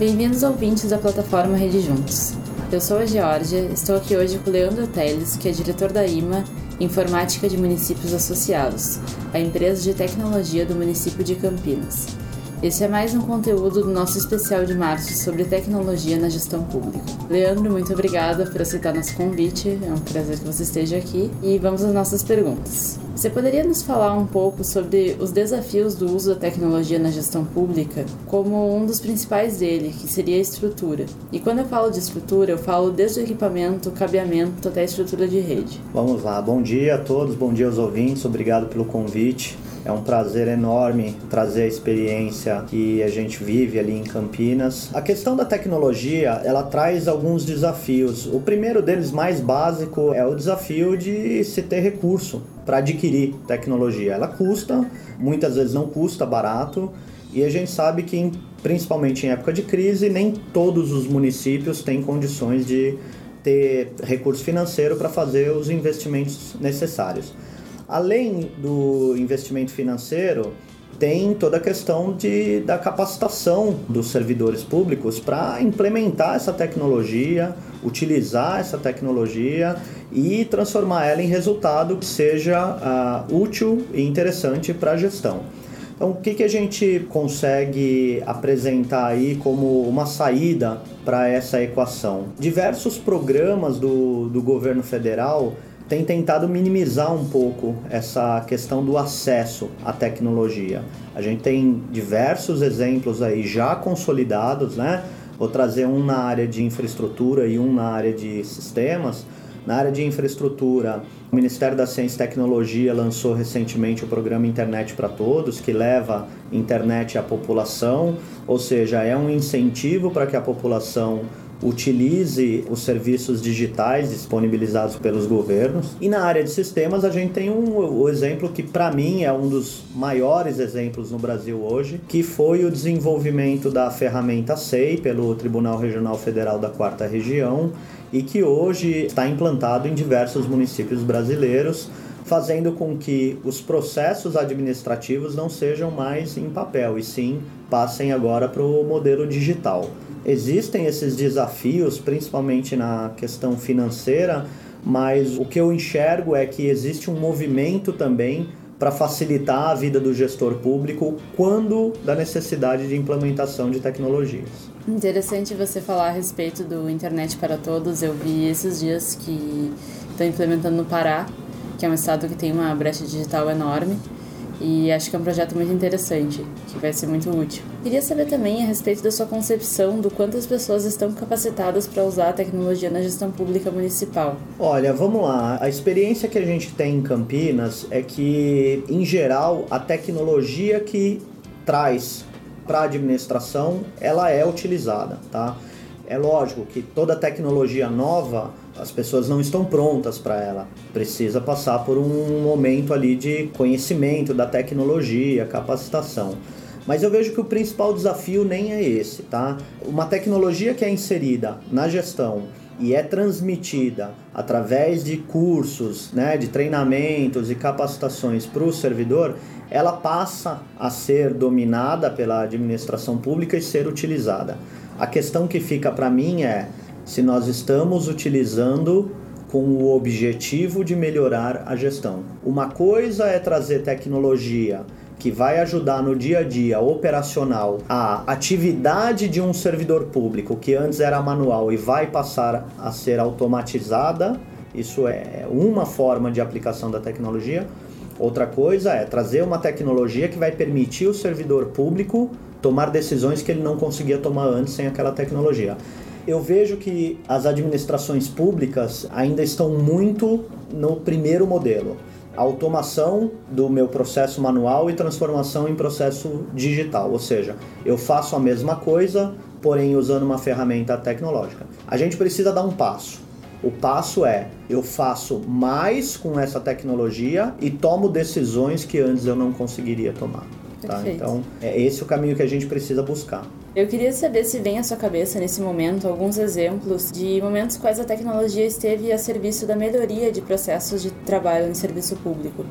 Bem-vindos ouvintes da plataforma Rede Juntos. Eu sou a Georgia, estou aqui hoje com Leandro Teles, que é diretor da IMA, Informática de Municípios Associados, a empresa de tecnologia do município de Campinas. Esse é mais um conteúdo do nosso especial de março sobre tecnologia na gestão pública. Leandro, muito obrigada por aceitar nosso convite, é um prazer que você esteja aqui e vamos às nossas perguntas. Você poderia nos falar um pouco sobre os desafios do uso da tecnologia na gestão pública, como um dos principais dele, que seria a estrutura? E quando eu falo de estrutura, eu falo desde o equipamento, cabeamento até a estrutura de rede. Vamos lá, bom dia a todos, bom dia aos ouvintes, obrigado pelo convite. É um prazer enorme trazer a experiência que a gente vive ali em Campinas. A questão da tecnologia, ela traz alguns desafios. O primeiro deles, mais básico, é o desafio de se ter recurso para adquirir tecnologia. Ela custa, muitas vezes não custa barato, e a gente sabe que, principalmente em época de crise, nem todos os municípios têm condições de ter recurso financeiro para fazer os investimentos necessários. Além do investimento financeiro, tem toda a questão de, da capacitação dos servidores públicos para implementar essa tecnologia, utilizar essa tecnologia e transformar ela em resultado que seja uh, útil e interessante para a gestão. Então, o que, que a gente consegue apresentar aí como uma saída para essa equação? Diversos programas do, do governo federal tem tentado minimizar um pouco essa questão do acesso à tecnologia. A gente tem diversos exemplos aí já consolidados, né? Vou trazer um na área de infraestrutura e um na área de sistemas. Na área de infraestrutura, o Ministério da Ciência e Tecnologia lançou recentemente o programa Internet para Todos, que leva internet à população, ou seja, é um incentivo para que a população utilize os serviços digitais disponibilizados pelos governos. E na área de sistemas, a gente tem um, o exemplo que, para mim, é um dos maiores exemplos no Brasil hoje, que foi o desenvolvimento da ferramenta SEI pelo Tribunal Regional Federal da Quarta Região e que hoje está implantado em diversos municípios brasileiros fazendo com que os processos administrativos não sejam mais em papel e sim passem agora para o modelo digital. Existem esses desafios, principalmente na questão financeira, mas o que eu enxergo é que existe um movimento também para facilitar a vida do gestor público quando da necessidade de implementação de tecnologias. Interessante você falar a respeito do internet para todos. Eu vi esses dias que estão implementando no Pará, que é um estado que tem uma brecha digital enorme. E acho que é um projeto muito interessante, que vai ser muito útil. Queria saber também a respeito da sua concepção do quanto as pessoas estão capacitadas para usar a tecnologia na gestão pública municipal. Olha, vamos lá. A experiência que a gente tem em Campinas é que, em geral, a tecnologia que traz para a administração, ela é utilizada, tá? É lógico que toda tecnologia nova as pessoas não estão prontas para ela. Precisa passar por um momento ali de conhecimento da tecnologia, capacitação. Mas eu vejo que o principal desafio nem é esse, tá? Uma tecnologia que é inserida na gestão e é transmitida através de cursos, né, de treinamentos e capacitações para o servidor, ela passa a ser dominada pela administração pública e ser utilizada. A questão que fica para mim é se nós estamos utilizando com o objetivo de melhorar a gestão. Uma coisa é trazer tecnologia que vai ajudar no dia a dia operacional a atividade de um servidor público que antes era manual e vai passar a ser automatizada. Isso é uma forma de aplicação da tecnologia. Outra coisa é trazer uma tecnologia que vai permitir o servidor público tomar decisões que ele não conseguia tomar antes sem aquela tecnologia. Eu vejo que as administrações públicas ainda estão muito no primeiro modelo. automação do meu processo manual e transformação em processo digital, ou seja, eu faço a mesma coisa, porém usando uma ferramenta tecnológica. A gente precisa dar um passo. O passo é eu faço mais com essa tecnologia e tomo decisões que antes eu não conseguiria tomar. Tá? Então, é esse o caminho que a gente precisa buscar. Eu queria saber se vem à sua cabeça nesse momento alguns exemplos de momentos quais a tecnologia esteve a serviço da melhoria de processos de trabalho em serviço público.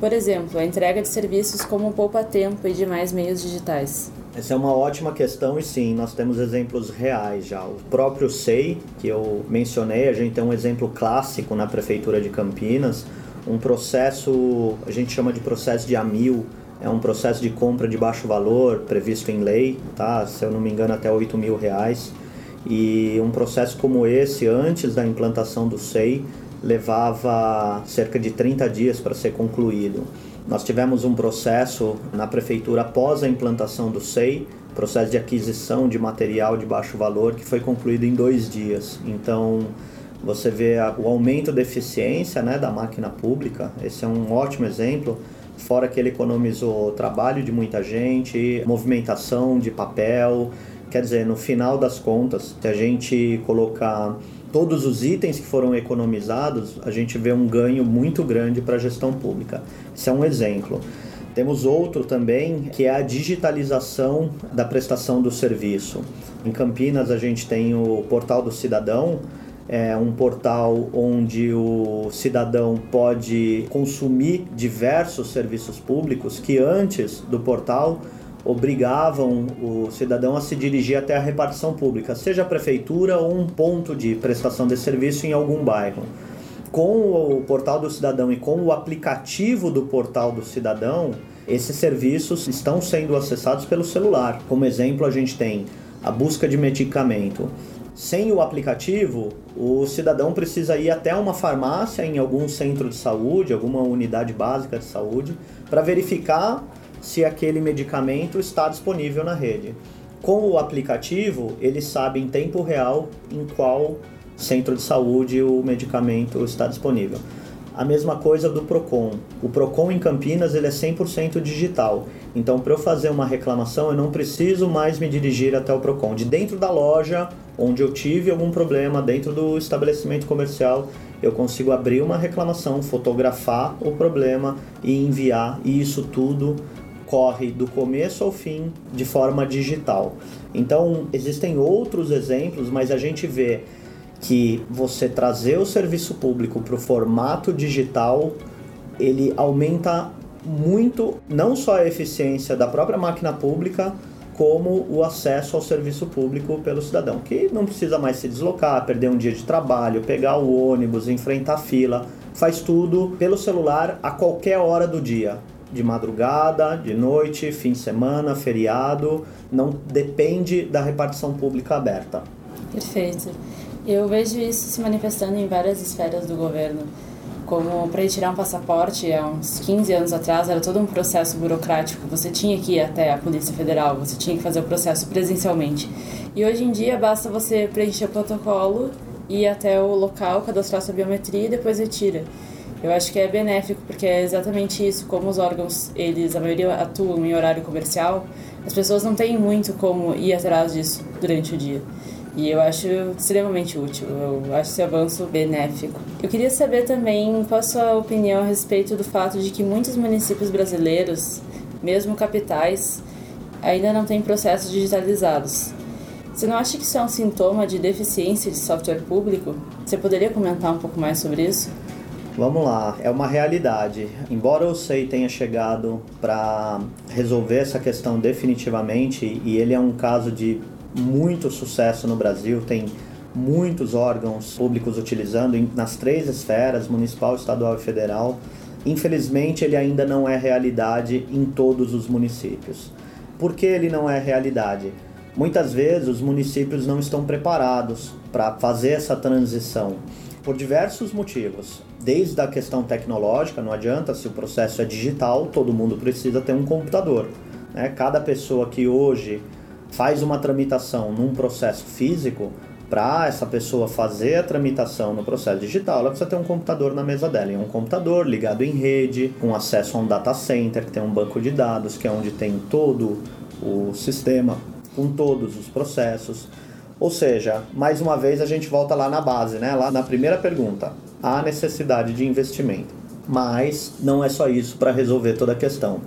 Por exemplo, a entrega de serviços como poupa-tempo e demais meios digitais. Essa é uma ótima questão e sim, nós temos exemplos reais já. O próprio SEI, que eu mencionei, a gente tem um exemplo clássico na Prefeitura de Campinas, um processo, a gente chama de processo de AMIL, é um processo de compra de baixo valor previsto em lei, tá? se eu não me engano até 8 mil reais. E um processo como esse, antes da implantação do SEI, levava cerca de 30 dias para ser concluído. Nós tivemos um processo na prefeitura após a implantação do SEI, processo de aquisição de material de baixo valor, que foi concluído em dois dias. Então, você vê o aumento da eficiência né, da máquina pública, esse é um ótimo exemplo, fora que ele economizou trabalho de muita gente, movimentação de papel. Quer dizer, no final das contas, se a gente colocar todos os itens que foram economizados, a gente vê um ganho muito grande para a gestão pública. Isso é um exemplo. Temos outro também, que é a digitalização da prestação do serviço. Em Campinas, a gente tem o Portal do Cidadão, é um portal onde o cidadão pode consumir diversos serviços públicos que antes do portal obrigavam o cidadão a se dirigir até a repartição pública, seja a prefeitura ou um ponto de prestação de serviço em algum bairro. Com o portal do cidadão e com o aplicativo do portal do cidadão, esses serviços estão sendo acessados pelo celular. Como exemplo, a gente tem a busca de medicamento. Sem o aplicativo, o cidadão precisa ir até uma farmácia em algum centro de saúde, alguma unidade básica de saúde, para verificar se aquele medicamento está disponível na rede. Com o aplicativo, ele sabe em tempo real em qual centro de saúde o medicamento está disponível. A mesma coisa do Procon. O Procon em Campinas ele é 100% digital. Então, para eu fazer uma reclamação, eu não preciso mais me dirigir até o Procon. De dentro da loja, onde eu tive algum problema, dentro do estabelecimento comercial, eu consigo abrir uma reclamação, fotografar o problema e enviar. E isso tudo corre do começo ao fim de forma digital. Então, existem outros exemplos, mas a gente vê que você trazer o serviço público para o formato digital, ele aumenta muito não só a eficiência da própria máquina pública, como o acesso ao serviço público pelo cidadão, que não precisa mais se deslocar, perder um dia de trabalho, pegar o ônibus, enfrentar fila, faz tudo pelo celular a qualquer hora do dia de madrugada, de noite, fim de semana, feriado, não depende da repartição pública aberta. Perfeito. Eu vejo isso se manifestando em várias esferas do governo. Como para tirar um passaporte, há uns 15 anos atrás, era todo um processo burocrático. Você tinha que ir até a Polícia Federal, você tinha que fazer o processo presencialmente. E hoje em dia basta você preencher o protocolo, ir até o local, cadastrar sua biometria e depois retira. Eu acho que é benéfico porque é exatamente isso, como os órgãos, eles a maioria atuam em horário comercial, as pessoas não têm muito como ir atrás disso durante o dia. E eu acho extremamente útil, eu acho esse avanço benéfico. Eu queria saber também qual a sua opinião a respeito do fato de que muitos municípios brasileiros, mesmo capitais, ainda não têm processos digitalizados. Você não acha que isso é um sintoma de deficiência de software público? Você poderia comentar um pouco mais sobre isso? Vamos lá, é uma realidade. Embora o SEI tenha chegado para resolver essa questão definitivamente, e ele é um caso de muito sucesso no Brasil, tem muitos órgãos públicos utilizando nas três esferas municipal, estadual e federal. Infelizmente, ele ainda não é realidade em todos os municípios. Por que ele não é realidade? Muitas vezes os municípios não estão preparados para fazer essa transição por diversos motivos. Desde a questão tecnológica, não adianta, se o processo é digital, todo mundo precisa ter um computador. Né? Cada pessoa que hoje faz uma tramitação num processo físico, para essa pessoa fazer a tramitação no processo digital, ela precisa ter um computador na mesa dela. E um computador ligado em rede, com acesso a um data center, que tem um banco de dados, que é onde tem todo o sistema, com todos os processos. Ou seja, mais uma vez a gente volta lá na base, né? lá na primeira pergunta. Há necessidade de investimento. Mas não é só isso para resolver toda a questão.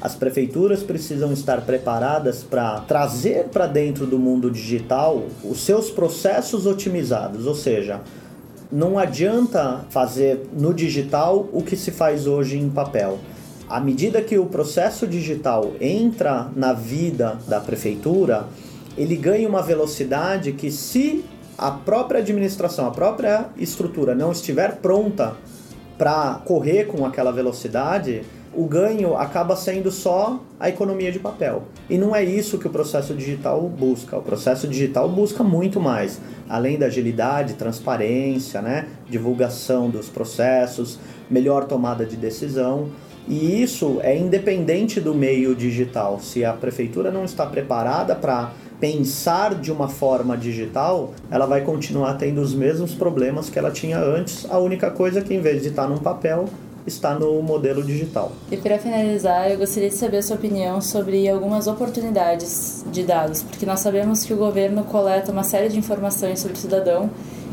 As prefeituras precisam estar preparadas para trazer para dentro do mundo digital os seus processos otimizados, ou seja, não adianta fazer no digital o que se faz hoje em papel. À medida que o processo digital entra na vida da prefeitura, ele ganha uma velocidade que, se a própria administração, a própria estrutura não estiver pronta para correr com aquela velocidade, o ganho acaba sendo só a economia de papel. E não é isso que o processo digital busca. O processo digital busca muito mais, além da agilidade, transparência, né, divulgação dos processos, melhor tomada de decisão. E isso é independente do meio digital. Se a prefeitura não está preparada para pensar de uma forma digital, ela vai continuar tendo os mesmos problemas que ela tinha antes. A única coisa é que em vez de estar num papel, está no modelo digital. E para finalizar, eu gostaria de saber a sua opinião sobre algumas oportunidades de dados, porque nós sabemos que o governo coleta uma série de informações sobre o cidadão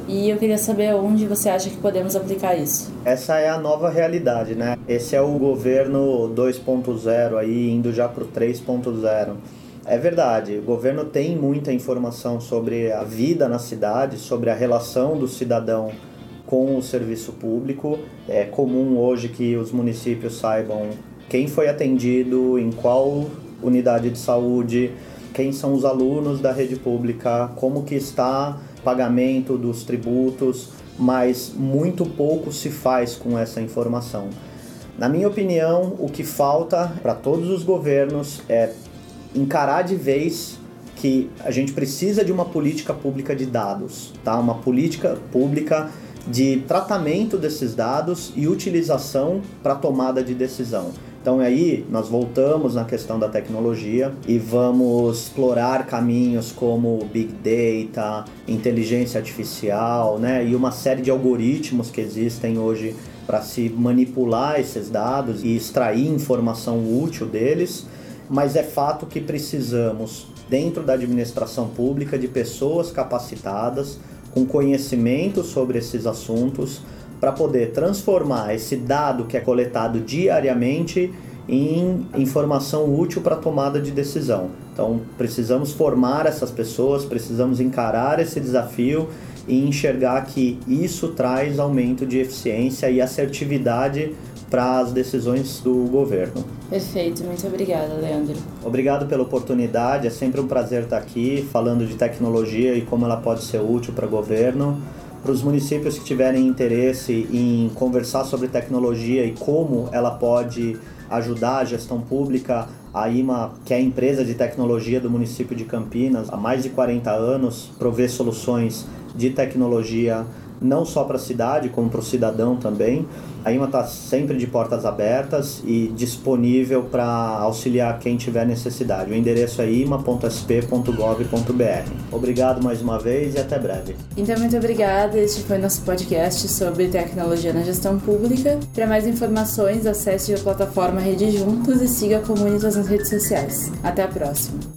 e eu queria saber onde você acha que podemos aplicar isso. Essa é a nova realidade, né? Esse é o governo 2.0 aí indo já para o 3.0. É verdade, o governo tem muita informação sobre a vida na cidade, sobre a relação do cidadão com o serviço público. É comum hoje que os municípios saibam quem foi atendido, em qual unidade de saúde, quem são os alunos da rede pública, como que está o pagamento dos tributos, mas muito pouco se faz com essa informação. Na minha opinião, o que falta para todos os governos é encarar de vez que a gente precisa de uma política pública de dados, tá? Uma política pública de tratamento desses dados e utilização para tomada de decisão. Então aí nós voltamos na questão da tecnologia e vamos explorar caminhos como Big Data, inteligência artificial, né, e uma série de algoritmos que existem hoje para se manipular esses dados e extrair informação útil deles. Mas é fato que precisamos, dentro da administração pública, de pessoas capacitadas com conhecimento sobre esses assuntos para poder transformar esse dado que é coletado diariamente em informação útil para tomada de decisão. Então, precisamos formar essas pessoas, precisamos encarar esse desafio e enxergar que isso traz aumento de eficiência e assertividade para as decisões do governo. Perfeito, muito obrigada, Leandro. Obrigado pela oportunidade, é sempre um prazer estar aqui falando de tecnologia e como ela pode ser útil para o governo. Para os municípios que tiverem interesse em conversar sobre tecnologia e como ela pode ajudar a gestão pública, a IMA, que é a empresa de tecnologia do município de Campinas, há mais de 40 anos, provê soluções de tecnologia não só para a cidade, como para o cidadão também. A IMA está sempre de portas abertas e disponível para auxiliar quem tiver necessidade. O endereço é ima.sp.gov.br. Obrigado mais uma vez e até breve. Então, muito obrigada. Este foi nosso podcast sobre tecnologia na gestão pública. Para mais informações, acesse a plataforma Rede Juntos e siga a Comunitas nas redes sociais. Até a próxima.